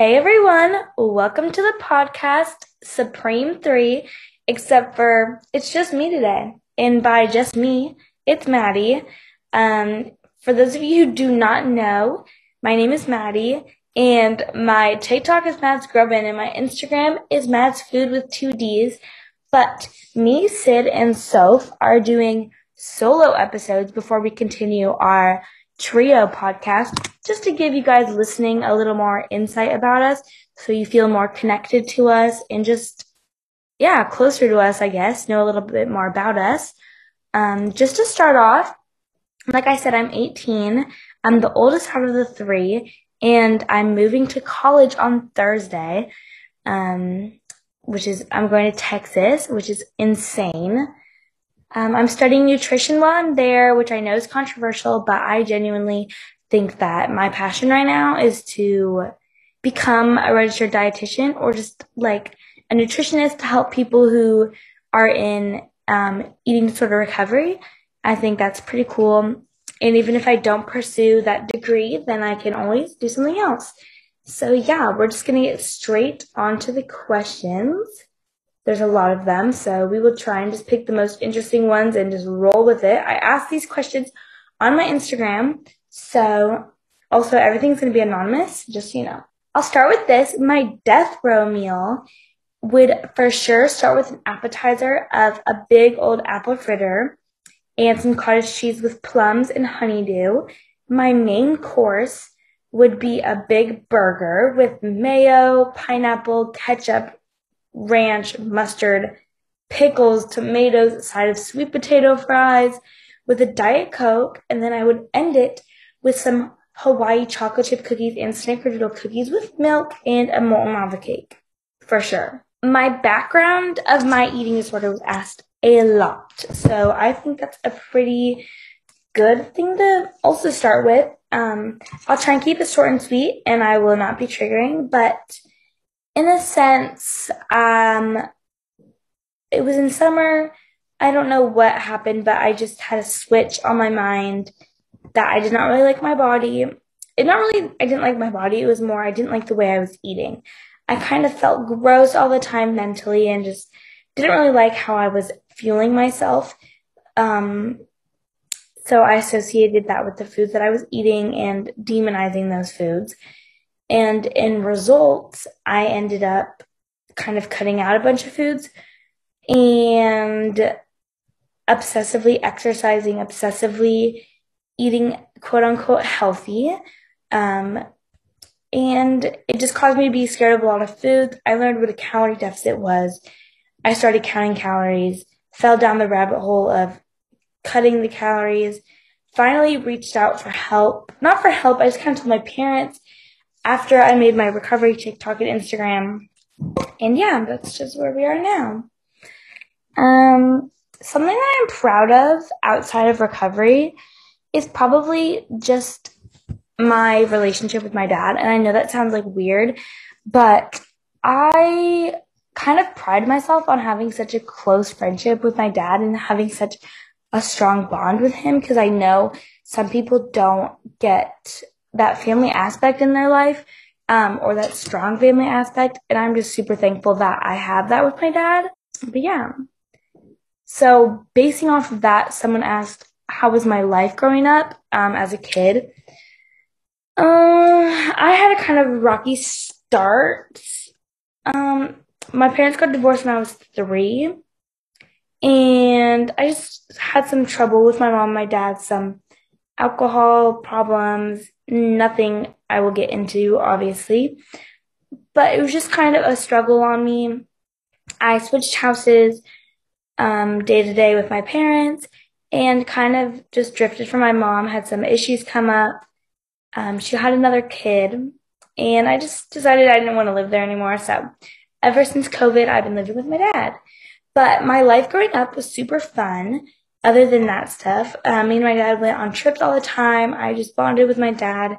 Hey everyone, welcome to the podcast Supreme 3, except for it's just me today. And by just me, it's Maddie. Um, for those of you who do not know, my name is Maddie, and my TikTok is Mads Grubbin, and my Instagram is Mads Food with two D's. But me, Syd, and Soph are doing solo episodes before we continue our trio podcast just to give you guys listening a little more insight about us so you feel more connected to us and just, yeah, closer to us, I guess, know a little bit more about us. Um, just to start off, like I said, I'm 18. I'm the oldest out of the three, and I'm moving to college on Thursday, um, which is, I'm going to Texas, which is insane. Um, I'm studying nutrition while I'm there, which I know is controversial, but I genuinely think that my passion right now is to become a registered dietitian or just like a nutritionist to help people who are in um, eating disorder recovery. I think that's pretty cool. And even if I don't pursue that degree, then I can always do something else. So yeah, we're just going to get straight onto the questions. There's a lot of them, so we will try and just pick the most interesting ones and just roll with it. I asked these questions on my Instagram, so also everything's going to be anonymous, just so you know. I'll start with this. My death row meal would for sure start with an appetizer of a big old apple fritter and some cottage cheese with plums and honeydew. My main course would be a big burger with mayo, pineapple, ketchup, ranch, mustard, pickles, tomatoes, a side of sweet potato fries with a Diet Coke, and then I would end it with some Hawaii chocolate chip cookies and snickerdoodle cookies with milk and a molten lava cake, for sure. My background of my eating disorder was asked a lot, so I think that's a pretty good thing to also start with. Um, I'll try and keep it short and sweet, and I will not be triggering, but in a sense, um, it was in summer. I don't know what happened, but I just had a switch on my mind that I did not really like my body. It not really, I didn't like my body. It was more, I didn't like the way I was eating. I kind of felt gross all the time mentally and just didn't really like how I was fueling myself. Um, so I associated that with the foods that I was eating and demonizing those foods. And in results, I ended up kind of cutting out a bunch of foods and obsessively exercising, obsessively eating quote unquote healthy. Um, and it just caused me to be scared of a lot of foods. I learned what a calorie deficit was. I started counting calories, fell down the rabbit hole of cutting the calories, finally reached out for help. Not for help, I just kind of told my parents after I made my recovery TikTok and Instagram. And yeah, that's just where we are now. Um, something that I'm proud of outside of recovery is probably just my relationship with my dad. And I know that sounds like weird, but I kind of pride myself on having such a close friendship with my dad and having such a strong bond with him because I know some people don't get that family aspect in their life um, or that strong family aspect. And I'm just super thankful that I have that with my dad. But yeah. So basing off of that, someone asked, how was my life growing up um, as a kid? Uh, I had a kind of rocky start. Um, my parents got divorced when I was three. And I just had some trouble with my mom my dad, some alcohol problems, nothing I will get into, obviously. But it was just kind of a struggle on me. I switched houses um, day to day with my parents and kind of just drifted from my mom, had some issues come up. Um, she had another kid, and I just decided I didn't want to live there anymore. So ever since COVID, I've been living with my dad. But my life growing up was super fun other than that stuff, um, me and my dad went on trips all the time. I just bonded with my dad.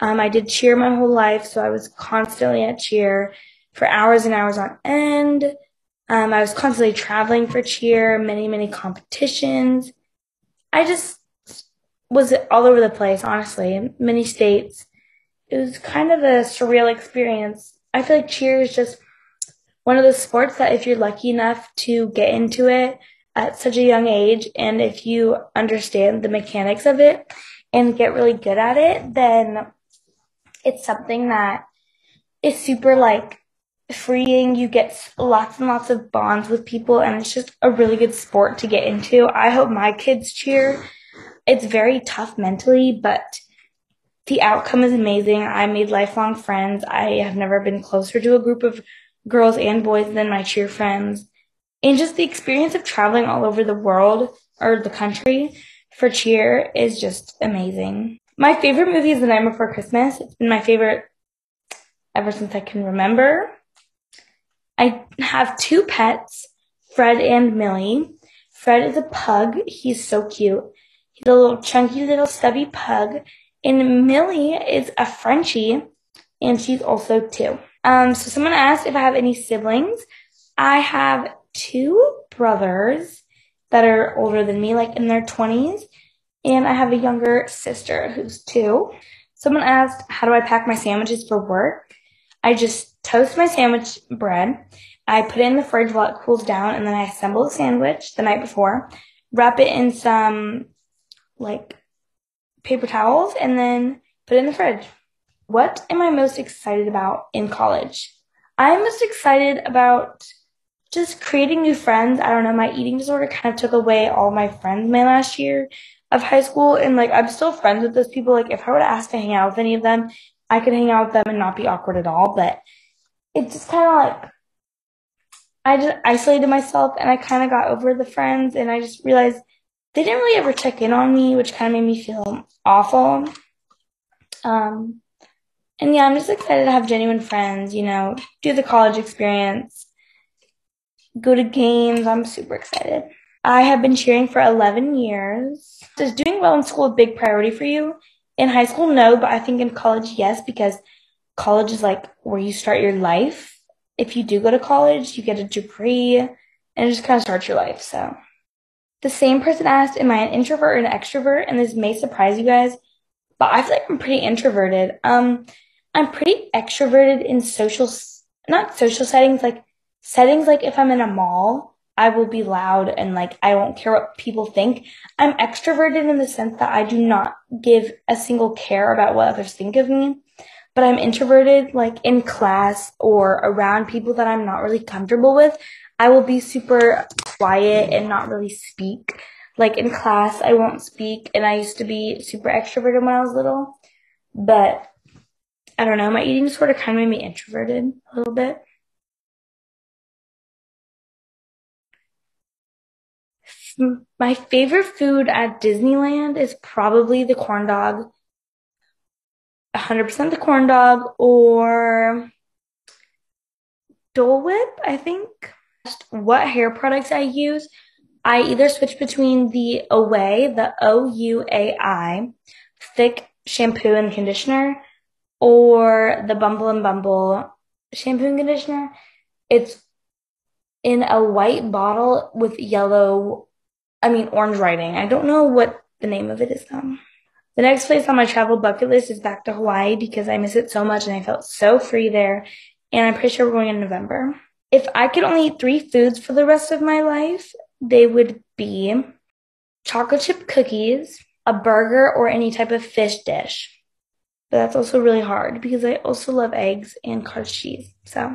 Um, I did cheer my whole life, so I was constantly at cheer for hours and hours on end. Um, I was constantly traveling for cheer, many, many competitions. I just was all over the place, honestly, many states. it was kind of a surreal experience. I feel like cheer is just one of those sports that if you're lucky enough to get into it at such a young age and if you understand the mechanics of it and get really good at it, then it's something that is super like freeing. You get lots and lots of bonds with people and it's just a really good sport to get into. I hope my kids cheer. It's very tough mentally, but the outcome is amazing. I made lifelong friends. I have never been closer to a group of girls and boys than my cheer friends. And just the experience of traveling all over the world or the country for cheer is just amazing. My favorite movie is The Night Before Christmas. It's been my favorite ever since I can remember. I have two pets, Fred and Millie. Fred is a pug. He's so cute. He's a little chunky little stubby pug. And Millie is a Frenchie, and she's also two. Um, so someone asked if I have any siblings. I have two brothers that are older than me, like in their 20s, and I have a younger sister who's two. Someone asked, how do I pack my sandwiches for work? I just toast my sandwich bread. I put it in the fridge while it cools down, and then I assemble the sandwich the night before, wrap it in some like paper towels, and then put it in the fridge. What am I most excited about in college? I'm most excited about just creating new friends. I don't know, my eating disorder kind of took away all my friends my last year of high school, and like I'm still friends with those people. Like if I were to ask to hang out with any of them, I could hang out with them and not be awkward at all. But it's just kind of like I just isolated myself and I kind of got over the friends and I just realized they didn't really ever check in on me, which kind of made me feel awful. Um, and yeah, I'm just excited to have genuine friends, you know, do the college experience, go to games. I'm super excited. I have been cheering for 11 years. Is doing well in school a big priority for you? In high school, no, but I think in college, yes, because college is like where you start your life. If you do go to college, you get a degree and it just kind of starts your life. So the same person asked, am I an introvert or an extrovert? And this may surprise you guys, but I feel like I'm pretty introverted. Um, I'm pretty extroverted in social, not social settings, like settings like if I'm in a mall I will be loud and like I won't care what people think. I'm extroverted in the sense that I do not give a single care about what others think of me. But I'm introverted like in class or around people that I'm not really comfortable with. I will be super quiet and not really speak. Like in class, I won't speak and I used to be super extroverted when I was little. But I don't know, my eating disorder kind of made me introverted a little bit. My favorite food at Disneyland is probably the corn dog. 100% the corn dog or Dole Whip, I think. What hair products I use, I either switch between the Away, the O-U-A-I, thick shampoo and conditioner, or the Bumble and Bumble shampoo and conditioner. It's in a white bottle with yellow I mean, orange writing. I don't know what the name of it is though. The next place on my travel bucket list is back to Hawaii because I miss it so much and I felt so free there. And I'm pretty sure we're going in November. If I could only eat three foods for the rest of my life, they would be chocolate chip cookies, a burger, or any type of fish dish. But that's also really hard because I also love eggs and cottage cheese. So,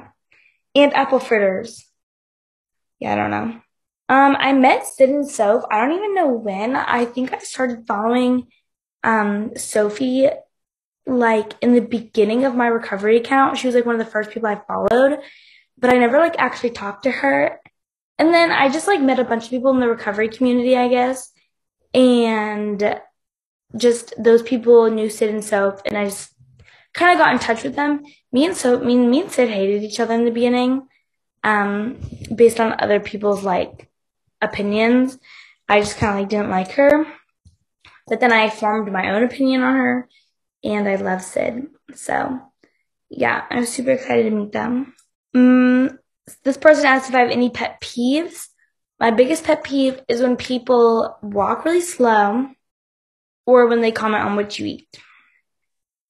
and apple fritters. Yeah, I don't know. Um, I met Syd and Soph. I don't even know when. I think I started following um Sophie like in the beginning of my recovery account. She was like one of the first people I followed, but I never like actually talked to her. And then I just like met a bunch of people in the recovery community, I guess. And just those people knew Syd and Soph and I just kind of got in touch with them. Me and Soph, me, me and Syd hated each other in the beginning. Um, based on other people's like opinions. I just kind of like didn't like her. But then I formed my own opinion on her and I love Syd. So yeah, I'm super excited to meet them. Mm, this person asked if I have any pet peeves. My biggest pet peeve is when people walk really slow or when they comment on what you eat.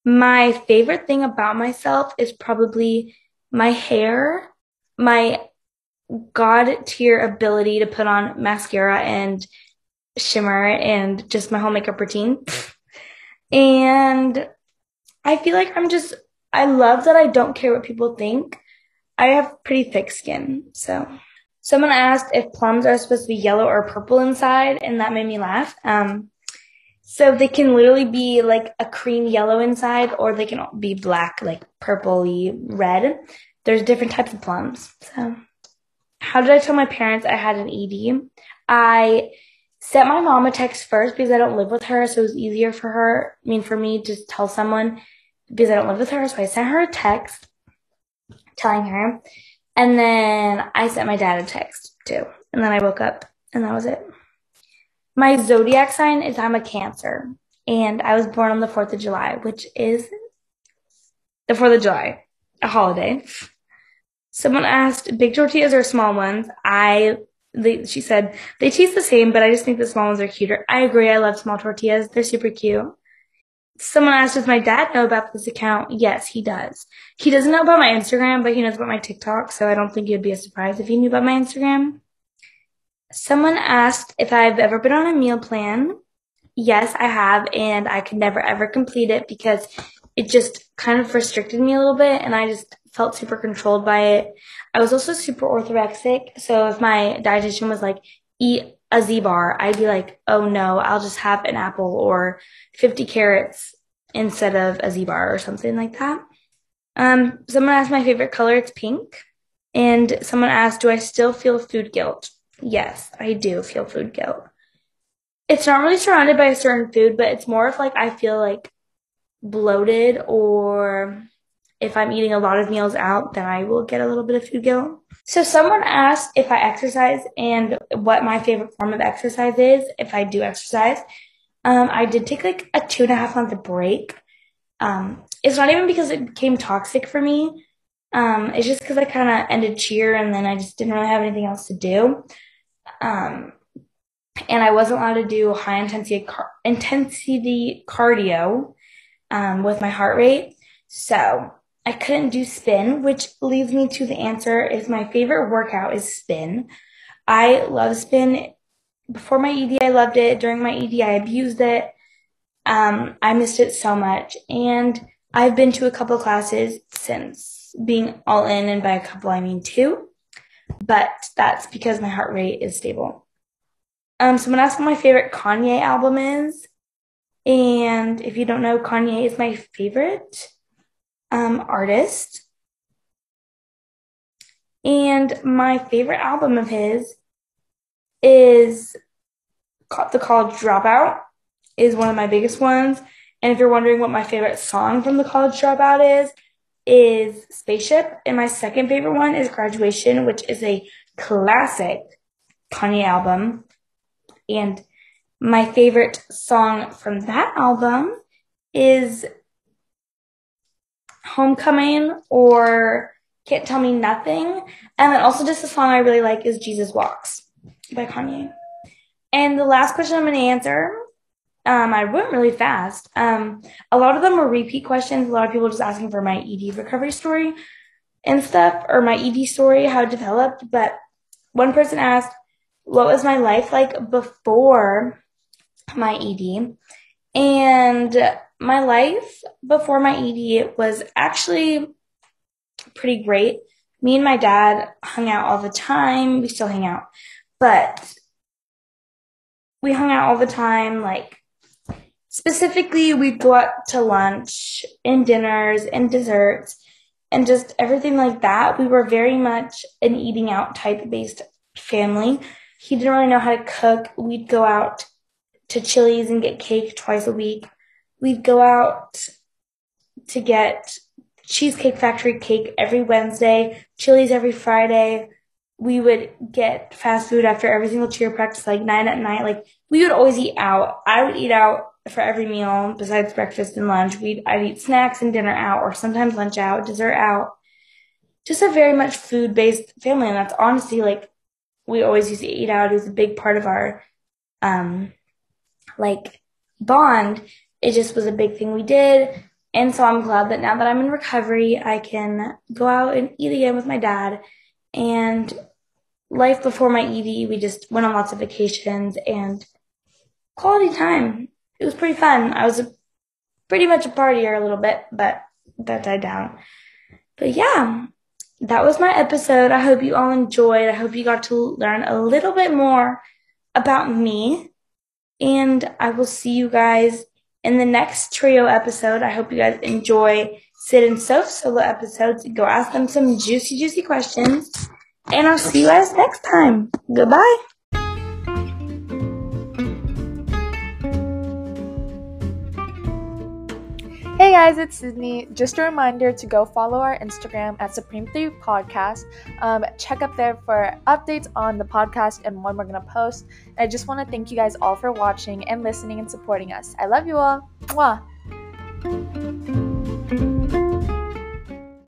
My favorite thing about myself is probably my hair, my god tier ability to put on mascara and shimmer and just my whole makeup routine. and I feel like I'm just, I love that I don't care what people think. I have pretty thick skin, so. Someone asked if plums are supposed to be yellow or purple inside, and that made me laugh. Um, so they can literally be like a cream yellow inside, or they can be black, like purpley red. There's different types of plums. So, how did I tell my parents I had an ED? I sent my mom a text first because I don't live with her, so it was easier for her, I mean, for me to tell someone because I don't live with her. So I sent her a text telling her, and then I sent my dad a text too. And then I woke up, and that was it. My zodiac sign is I'm a Cancer, and I was born on the 4th of July, which is the 4th of July, a holiday. Someone asked, big tortillas or small ones? I, they, she said, they taste the same, but I just think the small ones are cuter. I agree. I love small tortillas. They're super cute. Someone asked, does my dad know about this account? Yes, he does. He doesn't know about my Instagram, but he knows about my TikTok, so I don't think it'd be a surprise if he knew about my Instagram. Someone asked if I've ever been on a meal plan. Yes, I have, and I could never ever complete it because it just kind of restricted me a little bit, and I just felt super controlled by it. I was also super orthorexic, so if my dietitian was like, eat a Z bar, I'd be like, oh no, I'll just have an apple or 50 carrots instead of a Z bar or something like that. Um, someone asked my favorite color, it's pink. And someone asked, do I still feel food guilt? Yes, I do feel food guilt. It's not really surrounded by a certain food, but it's more of like I feel like bloated or if I'm eating a lot of meals out, then I will get a little bit of food guilt. So someone asked if I exercise and what my favorite form of exercise is, if I do exercise. Um, I did take like a two and a half month break. Um, it's not even because it became toxic for me. Um, it's just because I kind of ended cheer and then I just didn't really have anything else to do. Um, and I wasn't allowed to do high intensity car- intensity cardio um, with my heart rate. So I couldn't do spin, which leads me to the answer is my favorite workout is spin. I love spin. Before my ED, I loved it. During my ED, I abused it. Um, I missed it so much. And I've been to a couple classes since being all in, and by a couple, I mean two. But that's because my heart rate is stable. Um, someone asked what my favorite Kanye album is. And if you don't know, Kanye is my favorite um, artist. And my favorite album of his is the College Dropout is one of my biggest ones. And if you're wondering what my favorite song from the College Dropout is, is Spaceship. And my second favorite one is Graduation, which is a classic Kanye album. And my favorite song from that album is Homecoming or Can't Tell Me Nothing. And then also just a song I really like is Jesus Walks by Kanye. And the last question I'm going to answer, um, I went really fast. Um, a lot of them were repeat questions. A lot of people just asking for my ED recovery story and stuff, or my ED story, how it developed. But one person asked, what was my life like before my ED? And my life before my ED was actually pretty great. Me and my dad hung out all the time. We still hang out, but we hung out all the time. Like specifically, we'd go out to lunch and dinners and desserts and just everything like that. We were very much an eating out type based family. He didn't really know how to cook. We'd go out to Chili's and get cake twice a week we'd go out to get Cheesecake Factory cake every Wednesday, Chili's every Friday. We would get fast food after every single cheer practice, like nine at night. Like we would always eat out. I would eat out for every meal besides breakfast and lunch. We'd I'd eat snacks and dinner out, or sometimes lunch out, dessert out. Just a very much food based family, and that's honestly like we always used to eat out. It was a big part of our um like bond it just was a big thing we did. And so I'm glad that now that I'm in recovery, I can go out and eat again with my dad. And life before my ED, we just went on lots of vacations and quality time. It was pretty fun. I was a, pretty much a partier a little bit, but that died down. But yeah, that was my episode. I hope you all enjoyed. I hope you got to learn a little bit more about me. And I will see you guys in the next trio episode. I hope you guys enjoy Syd and Soph solo episodes. Go ask them some juicy, juicy questions. And I'll see you guys next time. Goodbye. Guys, it's Sydney. Just a reminder to go follow our Instagram at Supreme3 Podcast. Um, check up there for updates on the podcast and when we're going to post. And I just want to thank you guys all for watching and listening and supporting us. I love you all. Mwah.